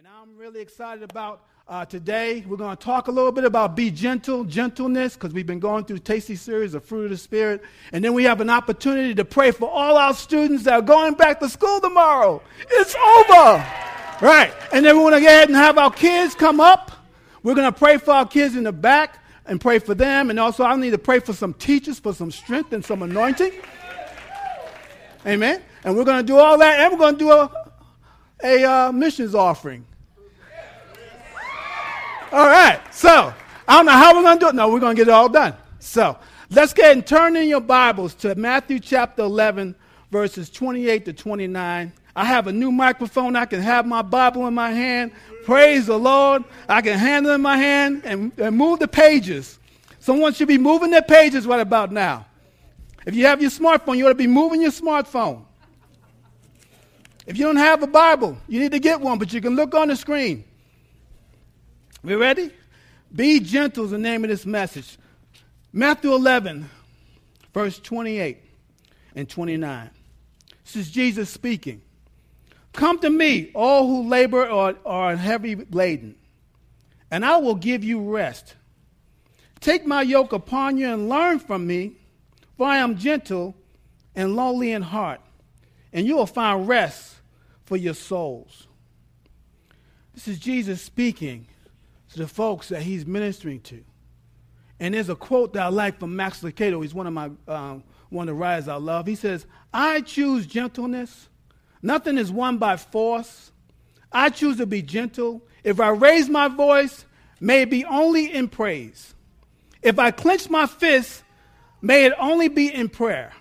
And I'm really excited about uh, today. We're going to talk a little bit about be gentle, gentleness, because we've been going through Tasty series of fruit of the spirit, and then we have an opportunity to pray for all our students that are going back to school tomorrow. It's over, right? And then we're going to go ahead and have our kids come up. We're going to pray for our kids in the back and pray for them, and also I need to pray for some teachers for some strength and some anointing. Amen. And we're going to do all that, and we're going to do a a uh, missions offering. All right. So I don't know how we're going to do it. No, we're going to get it all done. So let's get and turn in your Bibles to Matthew chapter 11, verses 28 to 29. I have a new microphone. I can have my Bible in my hand. Praise the Lord. I can handle in my hand and, and move the pages. Someone should be moving their pages right about now. If you have your smartphone, you ought to be moving your smartphone. If you don't have a Bible, you need to get one, but you can look on the screen. We ready? Be gentle is the name of this message. Matthew 11, verse 28 and 29. This is Jesus speaking. Come to me, all who labor or are heavy laden, and I will give you rest. Take my yoke upon you and learn from me, for I am gentle and lowly in heart, and you will find rest for your souls. This is Jesus speaking to the folks that he's ministering to. And there's a quote that I like from Max Lucado. He's one of my um, one of the writers I love. He says, "I choose gentleness. Nothing is won by force. I choose to be gentle. If I raise my voice, may it be only in praise. If I clench my fist, may it only be in prayer.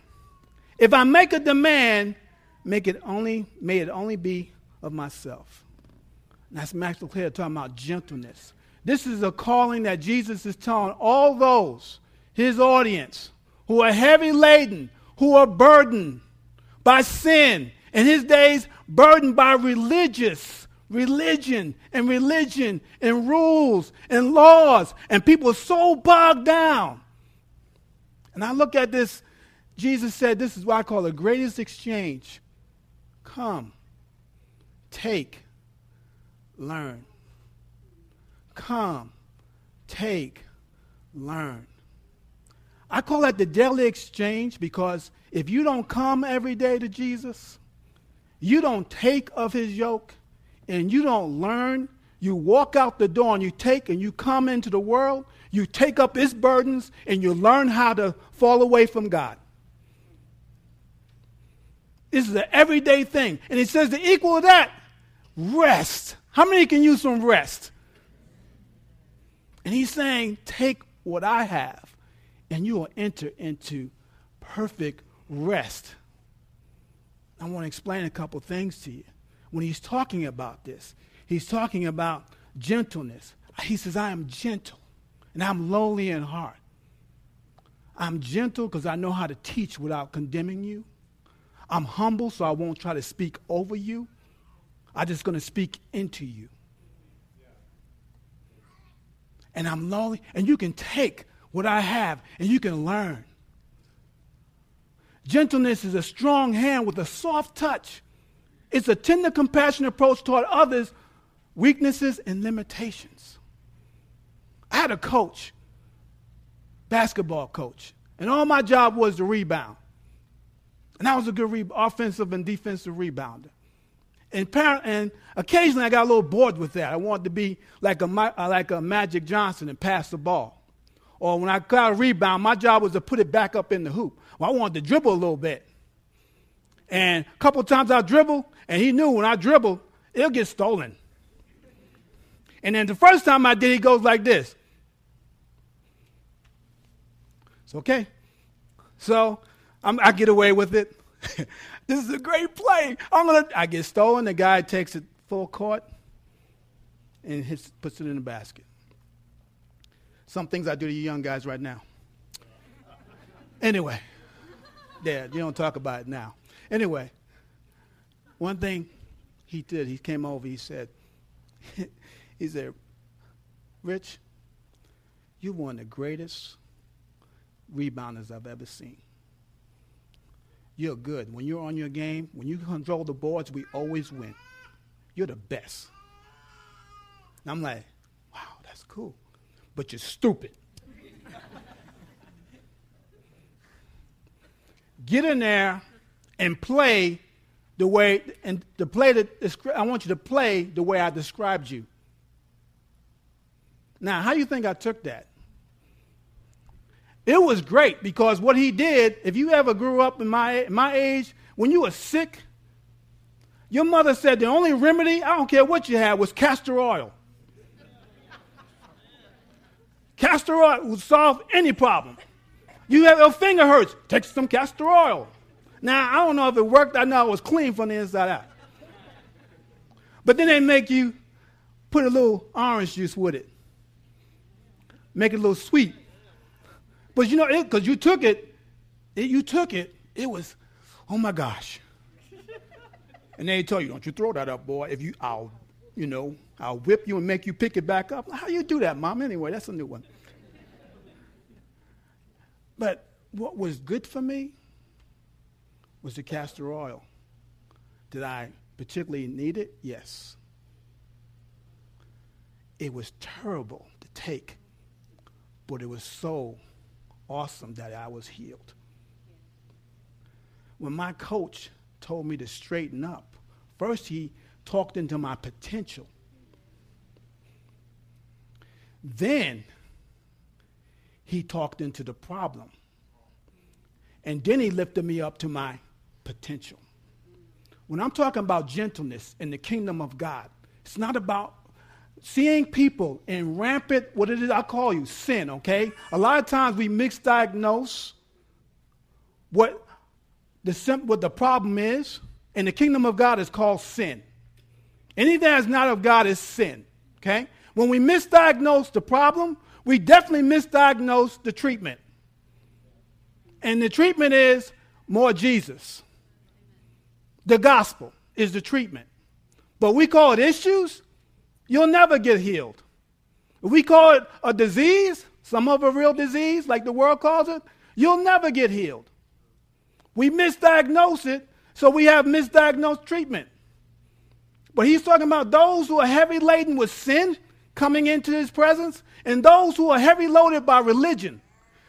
If I make a demand, make it only, may it only be of myself. That's Max Lucado talking about gentleness. This is a calling that Jesus is telling all those, his audience, who are heavy laden, who are burdened by sin. In his days, burdened by religious, religion and religion and rules and laws, and people so bogged down. And I look at this, Jesus said, This is what I call the greatest exchange Come, take, learn. Come, take, learn. I call that the daily exchange because if you don't come every day to Jesus, you don't take of his yoke, and you don't learn, you walk out the door and you take and you come into the world, you take up his burdens, and you learn how to fall away from God. This is an everyday thing. And it says the equal of that, rest. How many can use some rest? And he's saying, take what I have, and you will enter into perfect rest. I want to explain a couple things to you. When he's talking about this, he's talking about gentleness. He says, I am gentle, and I'm lowly in heart. I'm gentle because I know how to teach without condemning you. I'm humble, so I won't try to speak over you. I'm just going to speak into you. And I'm lonely, and you can take what I have and you can learn. Gentleness is a strong hand with a soft touch. It's a tender, compassionate approach toward others' weaknesses and limitations. I had a coach, basketball coach, and all my job was to rebound. And I was a good re- offensive and defensive rebounder. And, par- and occasionally I got a little bored with that. I wanted to be like a, uh, like a Magic Johnson and pass the ball. Or when I got a rebound, my job was to put it back up in the hoop. Well, I wanted to dribble a little bit. And a couple times I dribble, and he knew when I dribble, it'll get stolen. And then the first time I did, he goes like this. It's okay. So I'm, i get away with it. this is a great play. I'm gonna. I get stolen. The guy takes it full court and hits, puts it in the basket. Some things I do to you young guys right now. Anyway, yeah, you don't talk about it now. Anyway, one thing he did, he came over. He said, he said, Rich, you're one of the greatest rebounders I've ever seen you're good. When you're on your game, when you control the boards, we always win. You're the best. And I'm like, wow, that's cool. But you're stupid. Get in there and play the way, and to play the, I want you to play the way I described you. Now, how do you think I took that? It was great because what he did, if you ever grew up in my, my age, when you were sick, your mother said the only remedy, I don't care what you had, was castor oil. castor oil would solve any problem. You have your finger hurts, take some castor oil. Now, I don't know if it worked. I know it was clean from the inside out. But then they make you put a little orange juice with it, make it a little sweet. But you know, because you took it, it, you took it, it was, oh my gosh. and they tell you, don't you throw that up, boy. If you, I'll, you know, I'll whip you and make you pick it back up. How you do that, mom? Anyway, that's a new one. But what was good for me was the castor oil. Did I particularly need it? Yes. It was terrible to take, but it was so awesome that I was healed. When my coach told me to straighten up, first he talked into my potential. Then he talked into the problem. And then he lifted me up to my potential. When I'm talking about gentleness in the kingdom of God, it's not about seeing people in rampant, what it is I call you, sin, okay? A lot of times we misdiagnose what the, what the problem is, and the kingdom of God is called sin. Anything that's not of God is sin, okay? When we misdiagnose the problem, we definitely misdiagnose the treatment. And the treatment is more Jesus. The gospel is the treatment. But we call it issues, you'll never get healed. If we call it a disease, some of a real disease, like the world calls it, you'll never get healed. We misdiagnose it, so we have misdiagnosed treatment. But he's talking about those who are heavy laden with sin coming into his presence, and those who are heavy loaded by religion.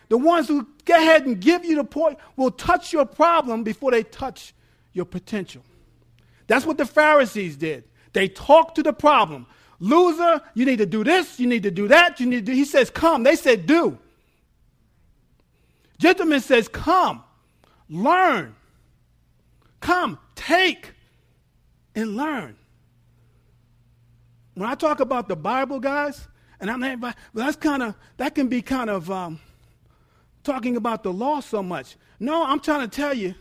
The ones who go ahead and give you the point will touch your problem before they touch your potential. That's what the Pharisees did. They talked to the problem. Loser, you need to do this, you need to do that, you need to do. He says, come. They said, do. Gentleman says, come, learn. Come, take, and learn. When I talk about the Bible, guys, and I'm that's kind of, that can be kind of, um, talking about the law so much. No, I'm trying to tell you,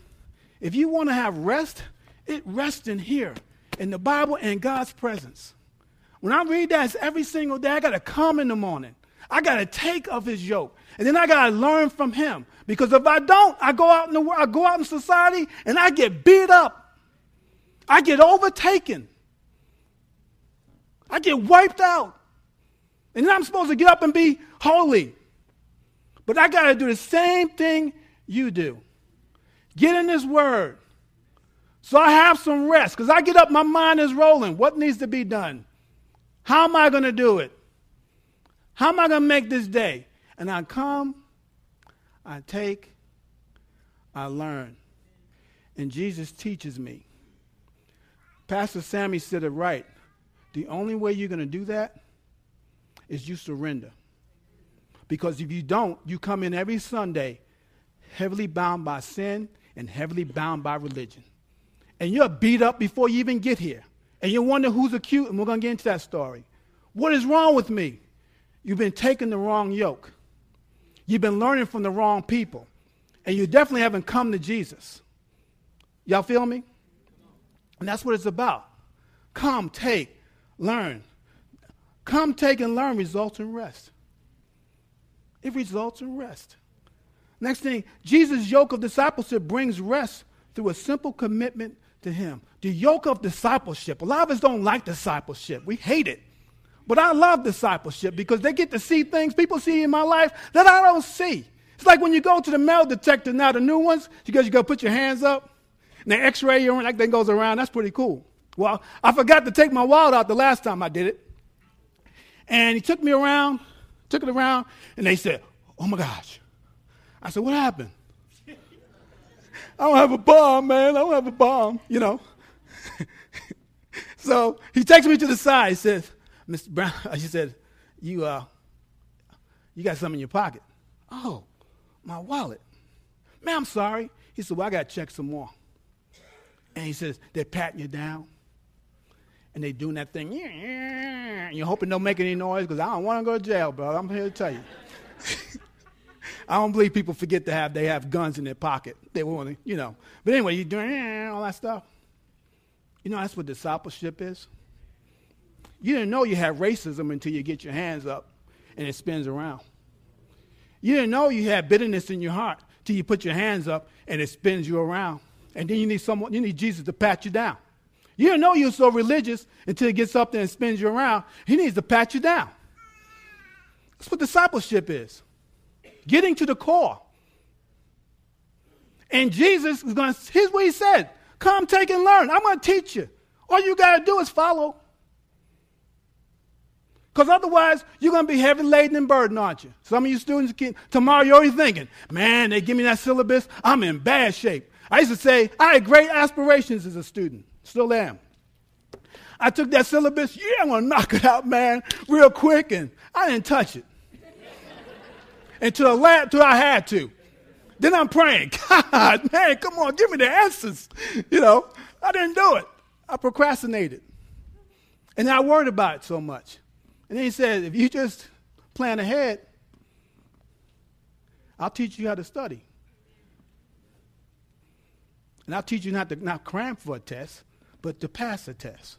if you want to have rest, it rests in here, in the Bible and God's presence. When I read that, it's every single day. I got to come in the morning. I got to take of his yoke. And then I got to learn from him. Because if I don't, I go out in the world, I go out in society and I get beat up. I get overtaken. I get wiped out. And then I'm supposed to get up and be holy. But I got to do the same thing you do. Get in this word. So I have some rest because I get up, my mind is rolling. What needs to be done? How am I going to do it? How am I going to make this day? And I come, I take, I learn. And Jesus teaches me. Pastor Sammy said it right. The only way you're going to do that is you surrender. Because if you don't, you come in every Sunday heavily bound by sin and heavily bound by religion. And you're beat up before you even get here. And you wonder who's acute, and we're going to get into that story. What is wrong with me? You've been taking the wrong yoke. You've been learning from the wrong people. And you definitely haven't come to Jesus. Y'all feel me? And that's what it's about. Come, take, learn. Come, take, and learn results in rest it results in rest. Next thing, Jesus' yoke of discipleship brings rest through a simple commitment to Him. The yoke of discipleship. A lot of us don't like discipleship, we hate it. But I love discipleship because they get to see things people see in my life that I don't see. It's like when you go to the metal detector now, the new ones, because you go put your hands up and they x ray you, and that thing goes around. That's pretty cool. Well, I forgot to take my wallet out the last time I did it. And he took me around, took it around, and they said, Oh my gosh. I said, What happened? I don't have a bomb, man. I don't have a bomb, you know. so he takes me to the side. He says, Mr. Brown, she said, You uh you got something in your pocket. Oh, my wallet. Man, I'm sorry. He said, Well, I gotta check some more. And he says, They're patting you down. And they doing that thing. And you're hoping don't make any noise because I don't want to go to jail, brother. I'm here to tell you. I don't believe people forget to have they have guns in their pocket. They want to, you know. But anyway, you're doing eh, all that stuff. You know that's what discipleship is. You didn't know you had racism until you get your hands up and it spins around. You didn't know you had bitterness in your heart till you put your hands up and it spins you around. And then you need someone, you need Jesus to pat you down. You didn't know you're so religious until he gets up there and spins you around. He needs to pat you down. That's what discipleship is getting to the core. And Jesus is going to, here's what he said Come, take and learn. I'm going to teach you. All you got to do is follow. Because otherwise, you're going to be heavy laden and burdened, aren't you? Some of you students, can, tomorrow you're already thinking, man, they give me that syllabus, I'm in bad shape. I used to say, I had great aspirations as a student, still am. I took that syllabus, yeah, I'm going to knock it out, man, real quick, and I didn't touch it until the lab, until I had to. Then I'm praying, God, man, come on, give me the answers. You know, I didn't do it. I procrastinated. And I worried about it so much. And then he said, if you just plan ahead, I'll teach you how to study. And I'll teach you not to not cram for a test, but to pass a test.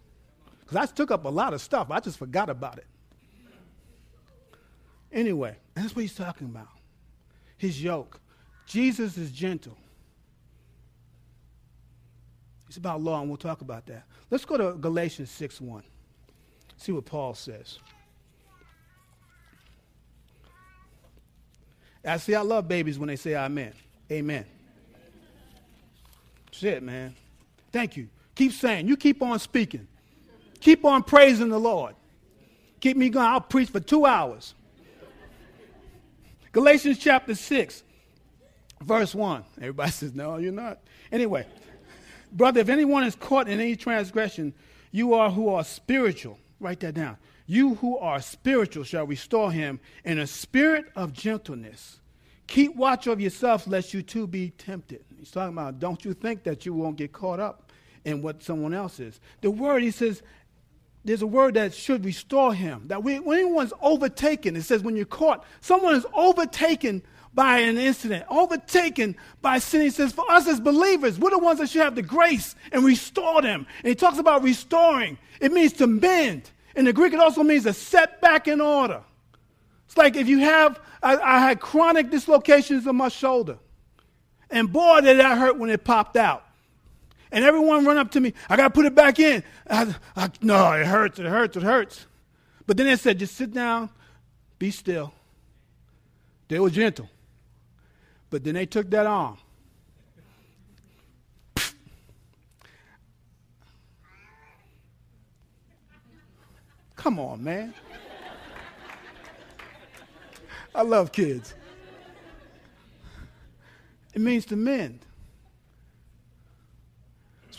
Because I took up a lot of stuff. I just forgot about it. Anyway, that's what he's talking about. His yoke. Jesus is gentle. It's about law, and we'll talk about that. Let's go to Galatians 6 1. See what Paul says. I see, I love babies when they say amen. Amen. That's it, man. Thank you. Keep saying. You keep on speaking. Keep on praising the Lord. Keep me going. I'll preach for two hours. Galatians chapter 6, verse 1. Everybody says, No, you're not. Anyway, brother, if anyone is caught in any transgression, you are who are spiritual. Write that down. You who are spiritual shall restore him in a spirit of gentleness. Keep watch of yourself, lest you too be tempted. He's talking about don't you think that you won't get caught up in what someone else is. The word, he says, there's a word that should restore him. That when anyone's overtaken, it says when you're caught, someone is overtaken by an incident, overtaken by sin. He says, for us as believers, we're the ones that should have the grace and restore them. And he talks about restoring. It means to mend. In the Greek, it also means to set back in order. It's like if you have, I, I had chronic dislocations in my shoulder. And boy, did that hurt when it popped out and everyone run up to me. I got to put it back in. I, I, no, it hurts, it hurts, it hurts. But then they said, just sit down, be still. They were gentle. But then they took that arm. Come on, man. I love kids. It means to mend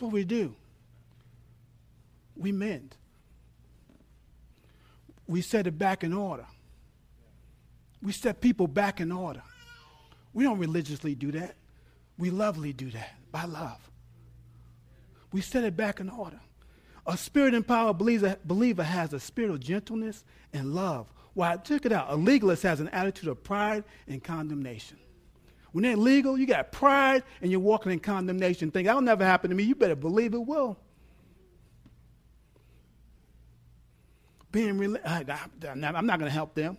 what we do. We mend. We set it back in order. We set people back in order. We don't religiously do that. We lovely do that by love. We set it back in order. A spirit empowered believer, believer has a spirit of gentleness and love. Why, check it out. A legalist has an attitude of pride and condemnation. When they're legal, you got pride and you're walking in condemnation. Think, that'll never happen to me. You better believe it will. Being real, I'm not going to help them.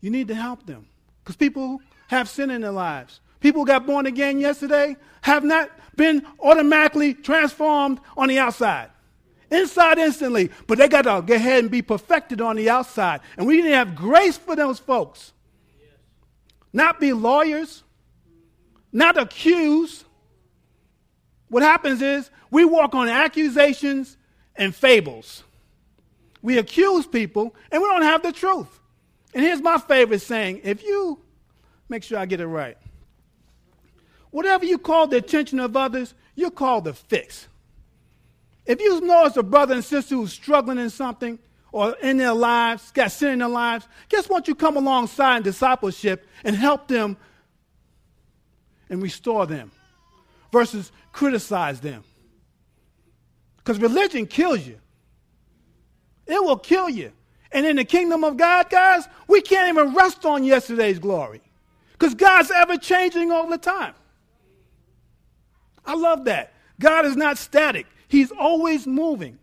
You need to help them. Because people have sin in their lives. People got born again yesterday have not been automatically transformed on the outside. Inside instantly, but they got to go ahead and be perfected on the outside. And we need to have grace for those folks. Not be lawyers, not accuse. What happens is we walk on accusations and fables. We accuse people and we don't have the truth. And here's my favorite saying if you, make sure I get it right, whatever you call the attention of others, you're called to fix. If you know it's a brother and sister who's struggling in something or in their lives, got sin in their lives, guess what? You come alongside in discipleship and help them and restore them versus criticize them. Because religion kills you. It will kill you. And in the kingdom of God, guys, we can't even rest on yesterday's glory. Because God's ever changing all the time. I love that. God is not static, He's always moving.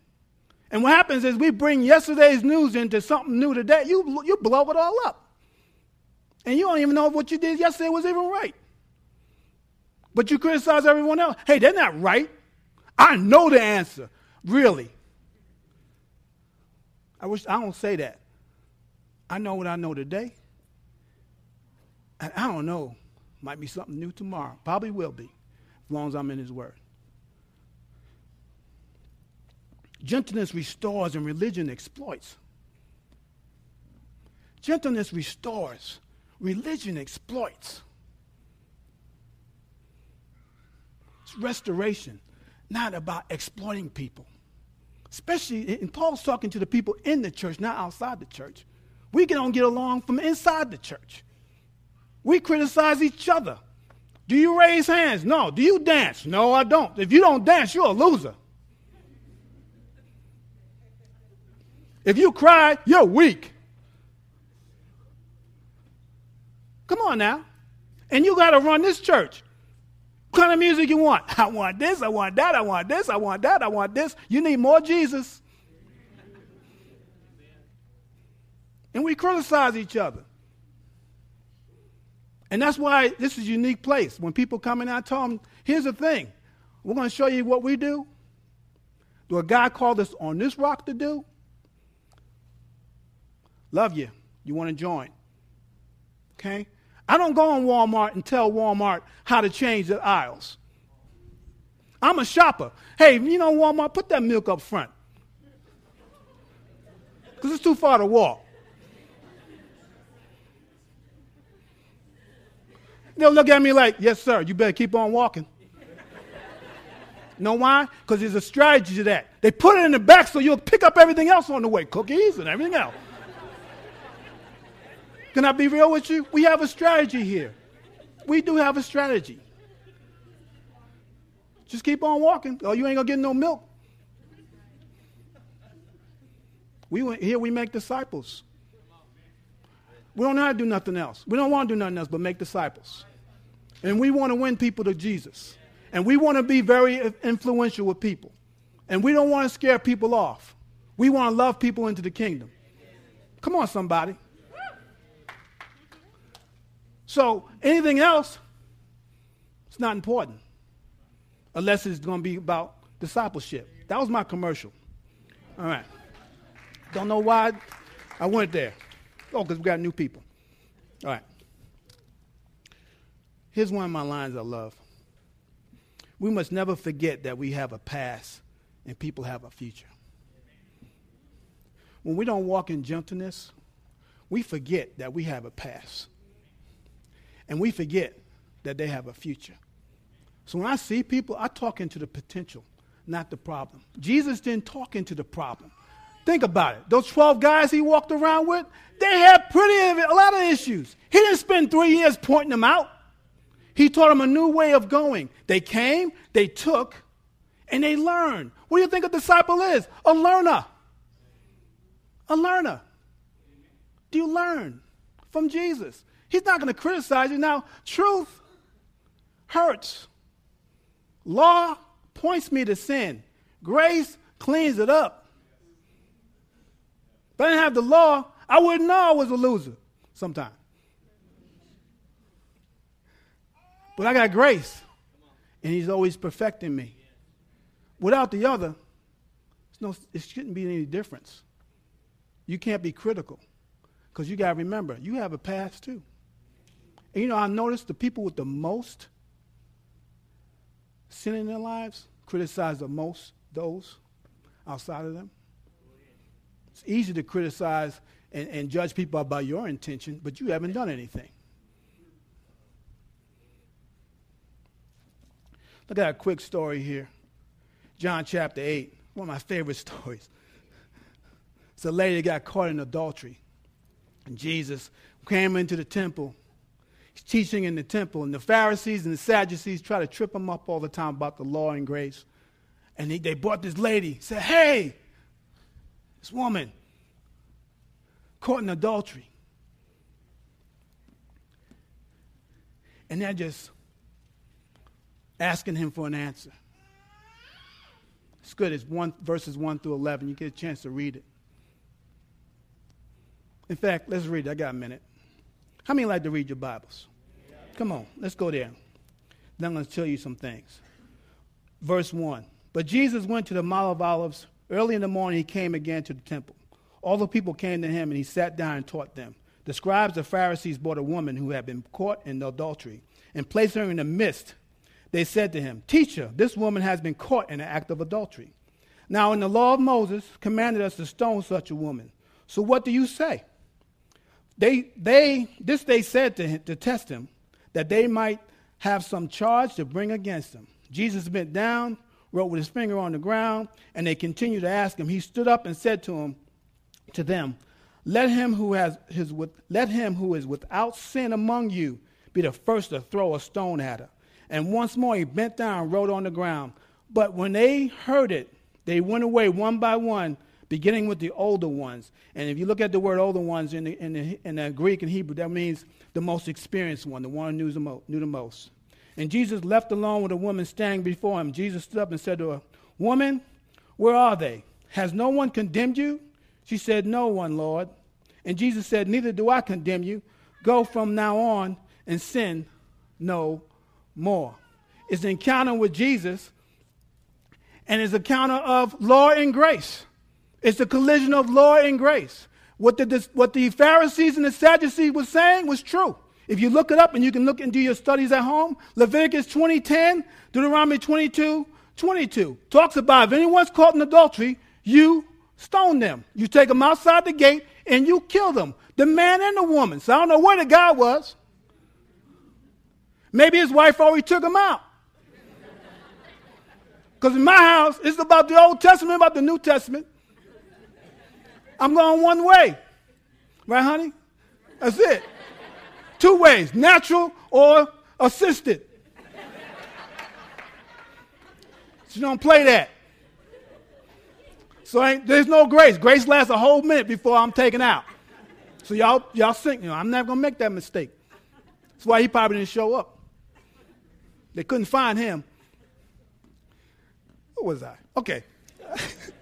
And what happens is we bring yesterday's news into something new today. You, you blow it all up. And you don't even know what you did yesterday was even right. But you criticize everyone else. Hey, they're not right. I know the answer. Really. I wish I don't say that. I know what I know today. And I don't know. Might be something new tomorrow. Probably will be, as long as I'm in His Word. Gentleness restores and religion exploits. Gentleness restores, religion exploits. Restoration, not about exploiting people. Especially, and Paul's talking to the people in the church, not outside the church. We don't get along from inside the church. We criticize each other. Do you raise hands? No. Do you dance? No, I don't. If you don't dance, you're a loser. If you cry, you're weak. Come on now. And you got to run this church. Kind of music you want? I want this, I want that, I want this, I want that, I want this. You need more Jesus. And we criticize each other. And that's why this is a unique place. When people come in, I tell them, here's the thing. We're going to show you what we do. do. What God called us on this rock to do. Love you. You want to join. Okay? I don't go in Walmart and tell Walmart how to change the aisles. I'm a shopper. Hey, you know, Walmart, put that milk up front. Because it's too far to walk. They'll look at me like, yes, sir, you better keep on walking. know why? Because there's a strategy to that. They put it in the back so you'll pick up everything else on the way cookies and everything else. Can I be real with you? We have a strategy here. We do have a strategy. Just keep on walking. Oh, you ain't gonna get no milk. We went, here we make disciples. We don't know how to do nothing else. We don't want to do nothing else but make disciples. And we want to win people to Jesus. And we want to be very influential with people. And we don't want to scare people off. We want to love people into the kingdom. Come on, somebody. So anything else, it's not important unless it's going to be about discipleship. That was my commercial. All right. Don't know why I went there. Oh, because we got new people. All right. Here's one of my lines I love. We must never forget that we have a past and people have a future. When we don't walk in gentleness, we forget that we have a past and we forget that they have a future. So when I see people, I talk into the potential, not the problem. Jesus didn't talk into the problem. Think about it. Those 12 guys he walked around with, they had pretty a lot of issues. He didn't spend three years pointing them out. He taught them a new way of going. They came, they took, and they learned. What do you think a disciple is? A learner. A learner. Do you learn from Jesus? He's not going to criticize you. Now, truth hurts. Law points me to sin. Grace cleans it up. If I didn't have the law, I wouldn't know I was a loser sometimes. But I got grace, and He's always perfecting me. Without the other, no, it shouldn't be any difference. You can't be critical because you got to remember, you have a past too. And you know, I noticed the people with the most sin in their lives criticize the most those outside of them. It's easy to criticize and, and judge people by your intention, but you haven't done anything. Look at a quick story here. John chapter 8, one of my favorite stories. It's a lady that got caught in adultery. And Jesus came into the temple. Teaching in the temple. And the Pharisees and the Sadducees try to trip him up all the time about the law and grace. And he, they brought this lady, said, Hey, this woman caught in adultery. And they're just asking him for an answer. It's good. It's one, verses 1 through 11. You get a chance to read it. In fact, let's read it. I got a minute. How many like to read your Bibles? Come on, let's go there. Then I'm going to tell you some things. Verse 1. But Jesus went to the Mount of Olives. Early in the morning, he came again to the temple. All the people came to him, and he sat down and taught them. The scribes and Pharisees brought a woman who had been caught in adultery and placed her in the midst they said to him, Teacher, this woman has been caught in an act of adultery. Now, in the law of Moses, commanded us to stone such a woman. So what do you say? They, they, this they said to, him, to test him, that they might have some charge to bring against him. Jesus bent down, wrote with his finger on the ground, and they continued to ask him. He stood up and said to him, to them, let him who has his let him who is without sin among you be the first to throw a stone at her. And once more he bent down and wrote on the ground. But when they heard it, they went away one by one, beginning with the older ones. And if you look at the word older ones in the, in the, in the Greek and Hebrew, that means the most experienced one, the one who knew the, mo- knew the most. And Jesus left alone with a woman standing before him. Jesus stood up and said to her, Woman, where are they? Has no one condemned you? She said, No one, Lord. And Jesus said, Neither do I condemn you. Go from now on and sin no more. It's an encounter with Jesus, and it's an encounter of law and grace. It's the collision of law and grace. What the, what the Pharisees and the Sadducees were saying was true. If you look it up and you can look and do your studies at home, Leviticus 20:10, Deuteronomy 22, 22 talks about if anyone's caught in adultery, you stone them. You take them outside the gate and you kill them, the man and the woman. So I don't know where the guy was. Maybe his wife already took him out. Because in my house, it's about the Old Testament, about the New Testament. I'm going one way. Right, honey? That's it. Two ways natural or assisted. So don't play that. So there's no grace. Grace lasts a whole minute before I'm taken out. So y'all, y'all think, you know, I'm never gonna make that mistake. That's why he probably didn't show up. They couldn't find him. What was I? Okay.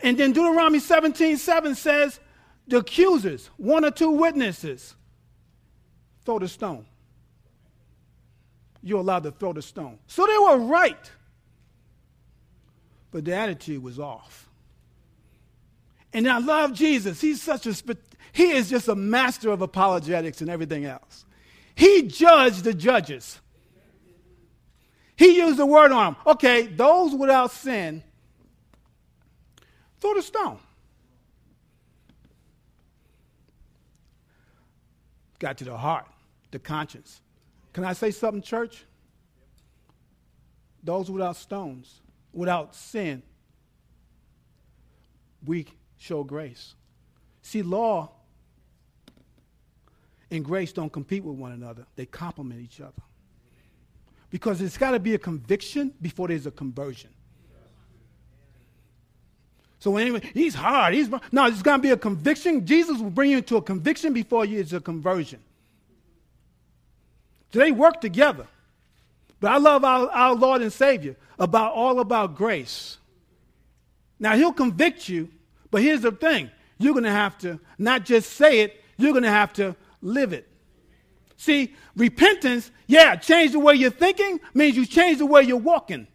and then Deuteronomy 17 7 says, the accusers, one or two witnesses, throw the stone. You're allowed to throw the stone. So they were right. But the attitude was off. And I love Jesus. He's such a, he is just a master of apologetics and everything else. He judged the judges. He used the word on them. Okay, those without sin, throw the stone. Got to the heart, the conscience. Can I say something, church? Those without stones, without sin, we show grace. See, law and grace don't compete with one another, they complement each other. Because it's got to be a conviction before there's a conversion. So anyway, he's hard. He's no, it's going to be a conviction. Jesus will bring you into a conviction before you is a conversion. So they work together. But I love our, our Lord and Savior about all about grace. Now he'll convict you, but here's the thing: you're going to have to not just say it; you're going to have to live it. See, repentance, yeah, change the way you're thinking means you change the way you're walking.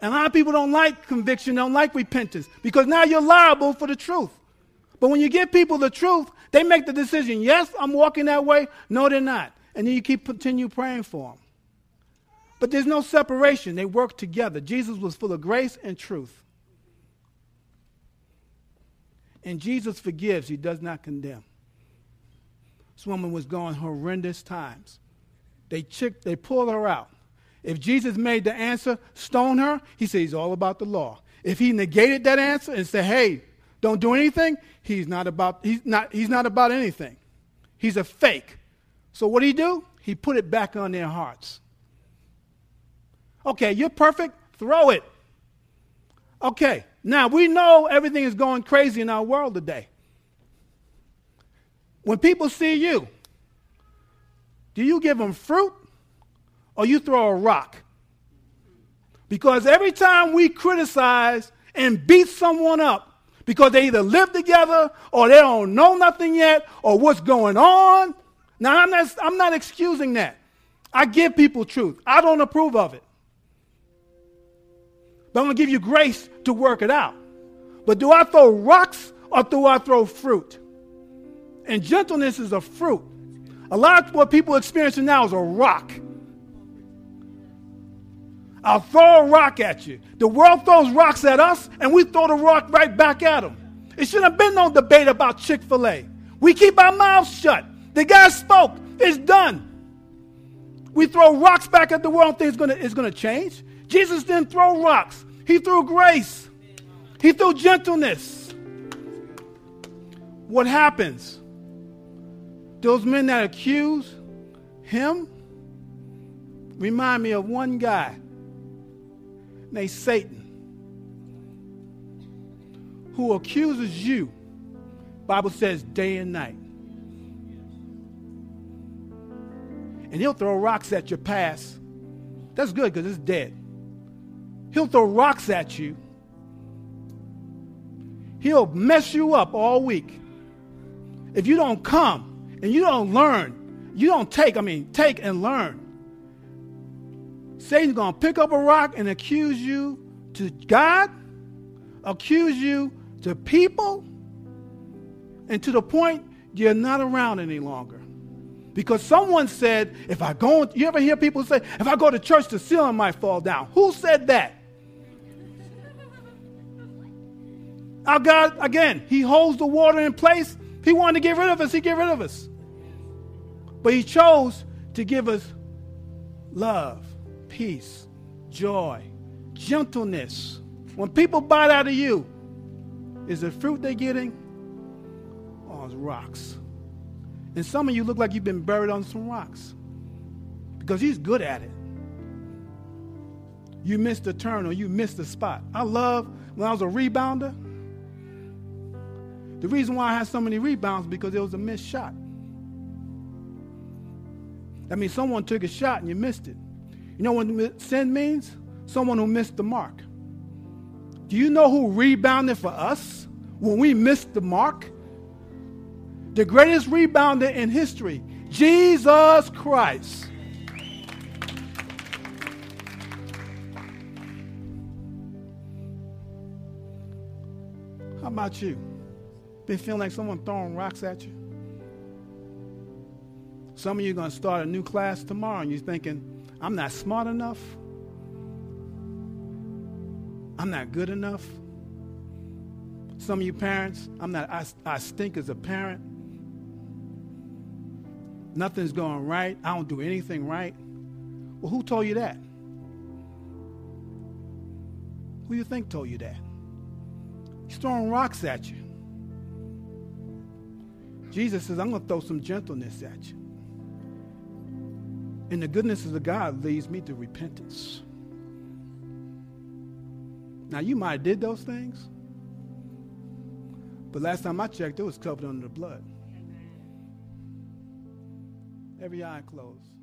And a lot of people don't like conviction, don't like repentance, because now you're liable for the truth. But when you give people the truth, they make the decision, yes, I'm walking that way. No, they're not. And then you keep continue praying for them. But there's no separation. They work together. Jesus was full of grace and truth. And Jesus forgives, he does not condemn. This woman was going horrendous times. They, chick, they pulled her out. If Jesus made the answer, stone her, he said he's all about the law. If he negated that answer and said, hey, don't do anything, he's not about, he's not, he's not about anything. He's a fake. So what did he do? He put it back on their hearts. Okay, you're perfect, throw it. Okay, now we know everything is going crazy in our world today. When people see you, do you give them fruit or you throw a rock? Because every time we criticize and beat someone up because they either live together or they don't know nothing yet or what's going on, now I'm not, I'm not excusing that. I give people truth. I don't approve of it. But I'm going to give you grace to work it out. But do I throw rocks or do I throw fruit? And gentleness is a fruit. A lot of what people are experiencing now is a rock. I'll throw a rock at you. The world throws rocks at us, and we throw the rock right back at them. It shouldn't have been no debate about Chick fil A. We keep our mouths shut. The guy spoke. It's done. We throw rocks back at the world going to it's gonna change. Jesus didn't throw rocks, He threw grace, He threw gentleness. What happens? Those men that accuse him remind me of one guy named Satan who accuses you. Bible says day and night. And he'll throw rocks at your past. That's good because it's dead. He'll throw rocks at you. He'll mess you up all week. If you don't come and you don't learn, you don't take, I mean, take and learn. Satan's going to pick up a rock and accuse you to God, accuse you to people, and to the point you're not around any longer. Because someone said, if I go, you ever hear people say, if I go to church, the ceiling might fall down. Who said that? Our God, again, He holds the water in place. He wanted to get rid of us, He get rid of us. But He chose to give us love peace, joy, gentleness. When people bite out of you, is the fruit they're getting or it's rocks? And some of you look like you've been buried on some rocks because he's good at it. You missed a turn or you missed a spot. I love when I was a rebounder. The reason why I had so many rebounds because it was a missed shot. That means someone took a shot and you missed it. You know what sin means? Someone who missed the mark. Do you know who rebounded for us when we missed the mark? The greatest rebounder in history, Jesus Christ. How about you? Been feeling like someone throwing rocks at you? Some of you are going to start a new class tomorrow and you're thinking, I'm not smart enough. I'm not good enough. Some of you parents, I'm not, I, I stink as a parent. Nothing's going right. I don't do anything right. Well, who told you that? Who do you think told you that? He's throwing rocks at you. Jesus says, I'm going to throw some gentleness at you. And the goodness of God leads me to repentance. Now, you might have did those things, but last time I checked, it was covered under the blood. Every eye closed, every head bowed.